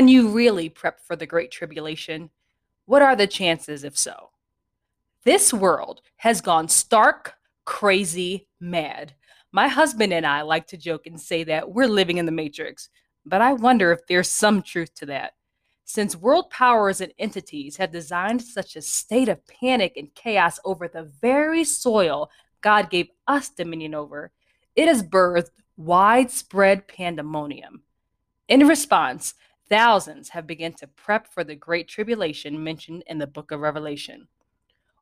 Can you really prep for the Great Tribulation? What are the chances if so? This world has gone stark, crazy, mad. My husband and I like to joke and say that we're living in the Matrix, but I wonder if there's some truth to that. Since world powers and entities have designed such a state of panic and chaos over the very soil God gave us dominion over, it has birthed widespread pandemonium. In response, thousands have begun to prep for the great tribulation mentioned in the book of Revelation.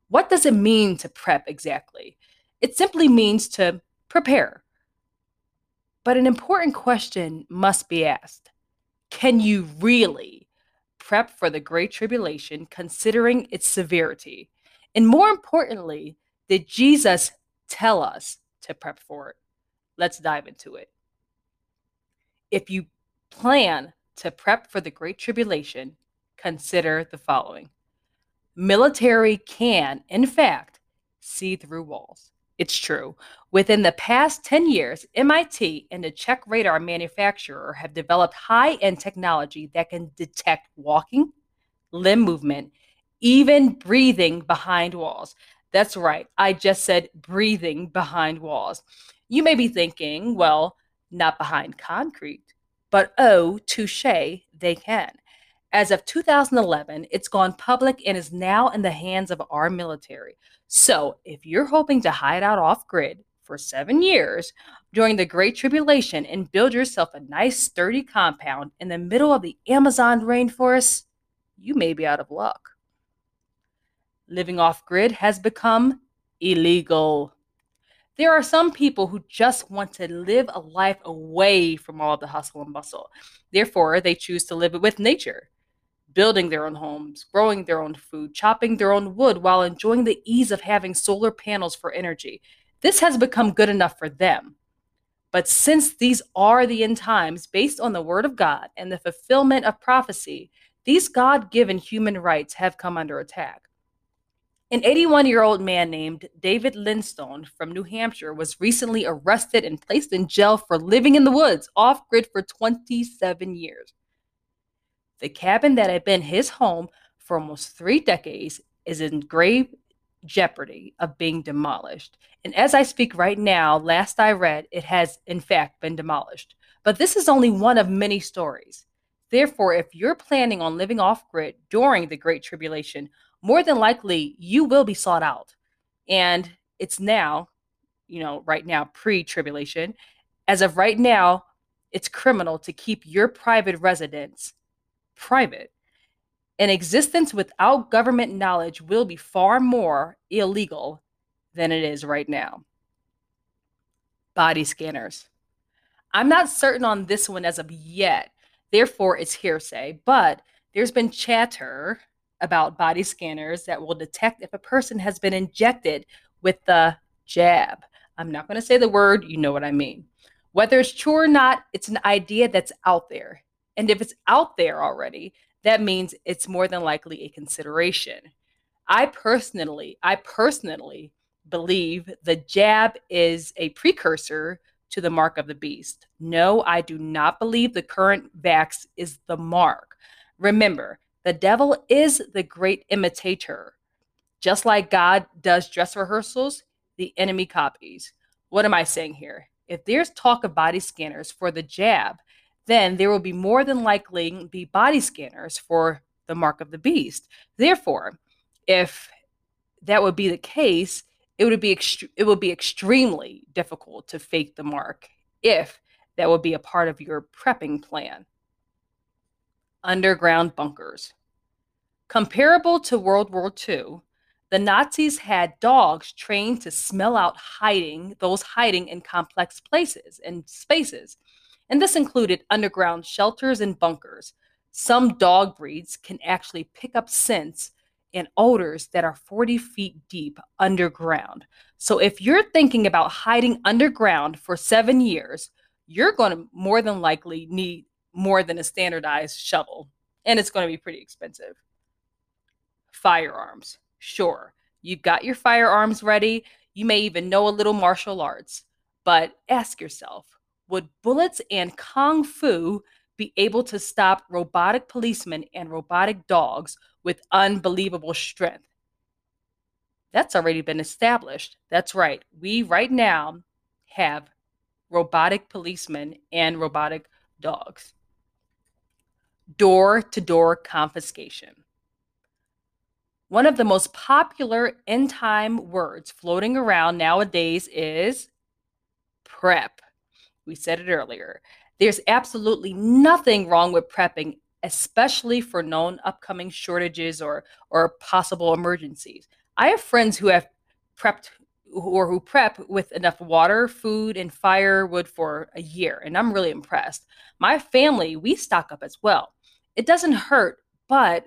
What does it mean to prep exactly? It simply means to prepare. But an important question must be asked Can you really prep for the Great Tribulation considering its severity? And more importantly, did Jesus tell us to prep for it? Let's dive into it. If you plan to prep for the Great Tribulation, consider the following military can, in fact, see through walls. It's true. Within the past 10 years, MIT and the Czech radar manufacturer have developed high end technology that can detect walking, limb movement, even breathing behind walls. That's right. I just said breathing behind walls. You may be thinking, well, not behind concrete, but oh, touche, they can. As of 2011, it's gone public and is now in the hands of our military. So, if you're hoping to hide out off grid for seven years during the Great Tribulation and build yourself a nice, sturdy compound in the middle of the Amazon rainforest, you may be out of luck. Living off grid has become illegal. There are some people who just want to live a life away from all the hustle and bustle. Therefore, they choose to live with nature building their own homes, growing their own food, chopping their own wood while enjoying the ease of having solar panels for energy. This has become good enough for them. But since these are the end times based on the word of God and the fulfillment of prophecy, these God given human rights have come under attack. An 81 year old man named David Lidstone from New Hampshire was recently arrested and placed in jail for living in the woods off grid for 27 years. The cabin that had been his home for almost three decades is in grave jeopardy of being demolished. And as I speak right now, last I read, it has in fact been demolished. But this is only one of many stories. Therefore, if you're planning on living off grid during the Great Tribulation, more than likely you will be sought out. And it's now, you know, right now, pre tribulation. As of right now, it's criminal to keep your private residence private. An existence without government knowledge will be far more illegal than it is right now. Body scanners. I'm not certain on this one as of yet, therefore, it's hearsay, but there's been chatter about body scanners that will detect if a person has been injected with the jab. I'm not going to say the word, you know what I mean. Whether it's true or not, it's an idea that's out there. And if it's out there already, that means it's more than likely a consideration. I personally, I personally believe the jab is a precursor to the mark of the beast. No, I do not believe the current vax is the mark. Remember, the devil is the great imitator. Just like God does dress rehearsals, the enemy copies. What am I saying here? If there's talk of body scanners for the jab, then there will be more than likely be body scanners for the mark of the beast. Therefore, if that would be the case, it would be ext- it would be extremely difficult to fake the mark if that would be a part of your prepping plan. Underground bunkers. Comparable to World War II, the Nazis had dogs trained to smell out hiding, those hiding in complex places and spaces and this included underground shelters and bunkers. Some dog breeds can actually pick up scents and odors that are 40 feet deep underground. So if you're thinking about hiding underground for seven years, you're going to more than likely need more than a standardized shovel, and it's going to be pretty expensive. Firearms. Sure, you've got your firearms ready. You may even know a little martial arts, but ask yourself would bullets and kung fu be able to stop robotic policemen and robotic dogs with unbelievable strength. That's already been established. That's right. We right now have robotic policemen and robotic dogs. Door to door confiscation. One of the most popular end time words floating around nowadays is prep. We said it earlier. There's absolutely nothing wrong with prepping, especially for known upcoming shortages or, or possible emergencies. I have friends who have prepped or who prep with enough water, food, and firewood for a year, and I'm really impressed. My family, we stock up as well. It doesn't hurt, but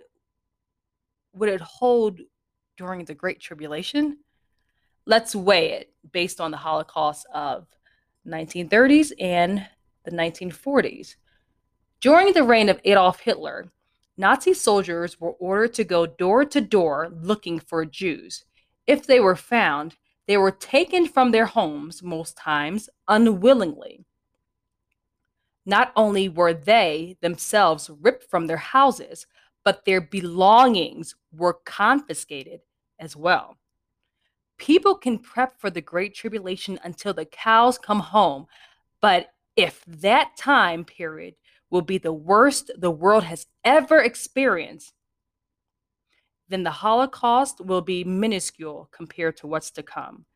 would it hold during the Great Tribulation? Let's weigh it based on the Holocaust of 1930s and the 1940s. During the reign of Adolf Hitler, Nazi soldiers were ordered to go door to door looking for Jews. If they were found, they were taken from their homes, most times unwillingly. Not only were they themselves ripped from their houses, but their belongings were confiscated as well. People can prep for the Great Tribulation until the cows come home, but if that time period will be the worst the world has ever experienced, then the Holocaust will be minuscule compared to what's to come.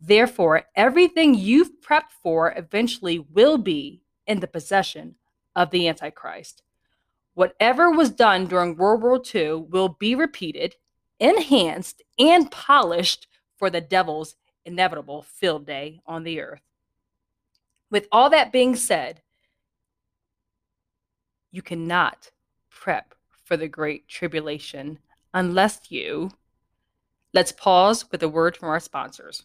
Therefore, everything you've prepped for eventually will be in the possession of the Antichrist. Whatever was done during World War II will be repeated, enhanced, and polished for the devil's inevitable field day on the earth. With all that being said, you cannot prep for the great tribulation unless you. Let's pause with a word from our sponsors.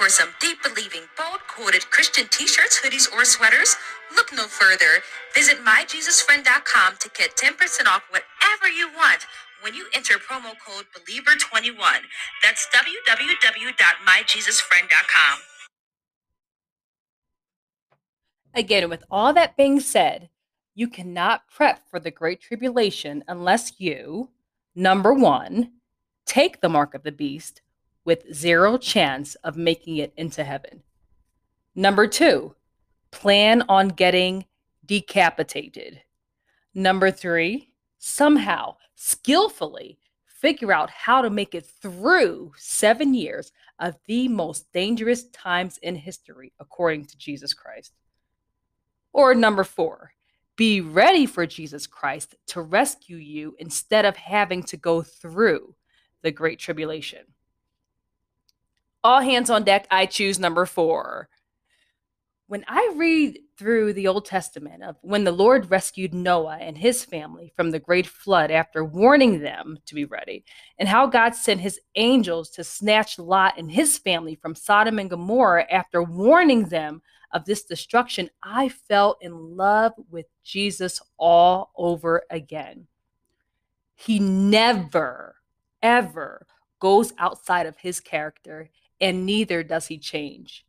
For some deep believing, bold quoted Christian t shirts, hoodies, or sweaters? Look no further. Visit myjesusfriend.com to get 10% off whatever you want when you enter promo code BELIEVER21. That's www.myjesusfriend.com. Again, with all that being said, you cannot prep for the Great Tribulation unless you, number one, take the mark of the beast with zero chance of making it into heaven. Number two, plan on getting decapitated. Number three, somehow, skillfully figure out how to make it through seven years of the most dangerous times in history, according to Jesus Christ. Or number four, be ready for Jesus Christ to rescue you instead of having to go through the Great Tribulation. All hands on deck, I choose number four. When I read through the Old Testament of when the Lord rescued Noah and his family from the great flood after warning them to be ready, and how God sent his angels to snatch Lot and his family from Sodom and Gomorrah after warning them of this destruction, I fell in love with Jesus all over again. He never, ever goes outside of his character and neither does he change.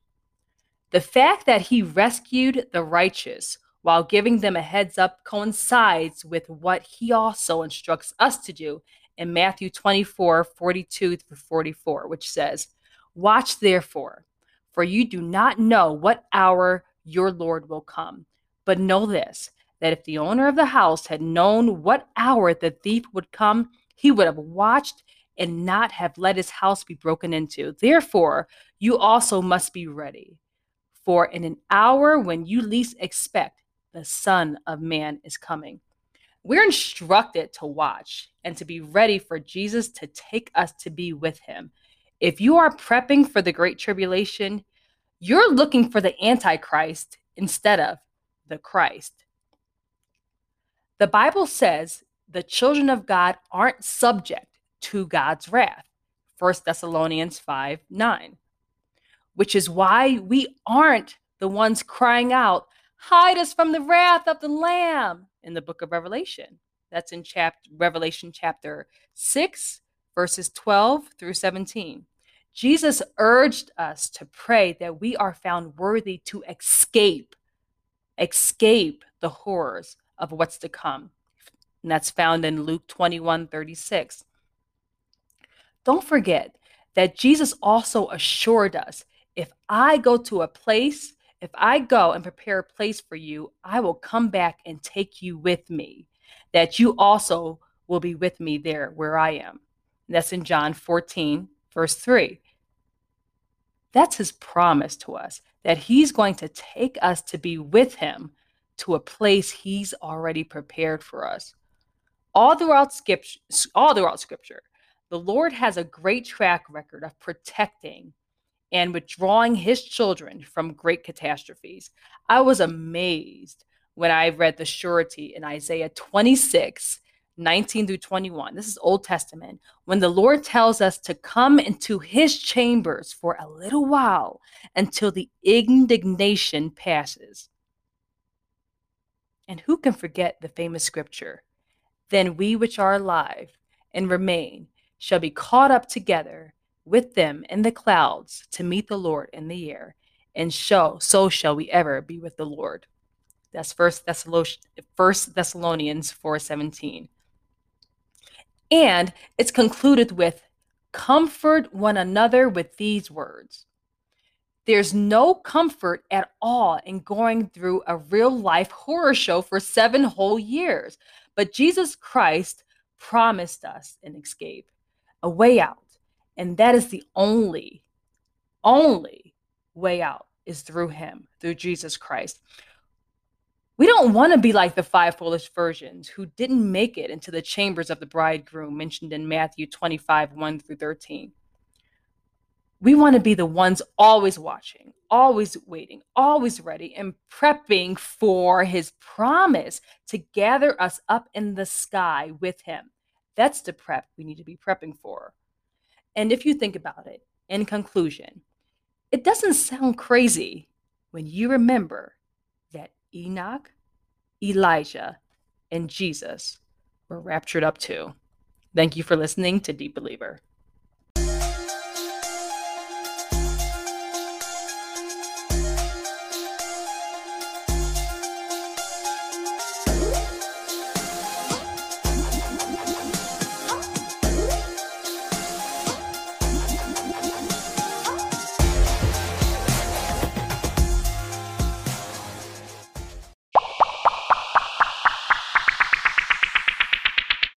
The fact that he rescued the righteous while giving them a heads up coincides with what he also instructs us to do in Matthew 24 42 through 44, which says, Watch therefore, for you do not know what hour your Lord will come. But know this that if the owner of the house had known what hour the thief would come, he would have watched and not have let his house be broken into. Therefore, you also must be ready. For in an hour when you least expect, the Son of Man is coming. We're instructed to watch and to be ready for Jesus to take us to be with him. If you are prepping for the Great Tribulation, you're looking for the Antichrist instead of the Christ. The Bible says the children of God aren't subject to God's wrath. 1 Thessalonians 5 9. Which is why we aren't the ones crying out, Hide us from the wrath of the Lamb in the book of Revelation. That's in chapter Revelation chapter 6, verses 12 through 17. Jesus urged us to pray that we are found worthy to escape, escape the horrors of what's to come. And that's found in Luke 21 36. Don't forget that Jesus also assured us if I go to a place, if I go and prepare a place for you, I will come back and take you with me, that you also will be with me there where I am. And that's in John 14, verse 3. That's his promise to us that he's going to take us to be with him to a place he's already prepared for us. All throughout scripture, all throughout scripture, the Lord has a great track record of protecting and withdrawing his children from great catastrophes. I was amazed when I read the surety in Isaiah 26 19 through 21. This is Old Testament. When the Lord tells us to come into his chambers for a little while until the indignation passes. And who can forget the famous scripture? Then we which are alive and remain shall be caught up together with them in the clouds to meet the Lord in the air, and so so shall we ever be with the Lord. That's First Thessalonians, First Thessalonians 4:17. And it's concluded with comfort one another with these words. There's no comfort at all in going through a real life horror show for seven whole years. But Jesus Christ promised us an escape, a way out. And that is the only, only way out is through Him, through Jesus Christ. We don't want to be like the five foolish virgins who didn't make it into the chambers of the bridegroom mentioned in Matthew 25, 1 through 13. We want to be the ones always watching, always waiting, always ready, and prepping for his promise to gather us up in the sky with him. That's the prep we need to be prepping for. And if you think about it, in conclusion, it doesn't sound crazy when you remember that Enoch, Elijah, and Jesus were raptured up too. Thank you for listening to Deep Believer.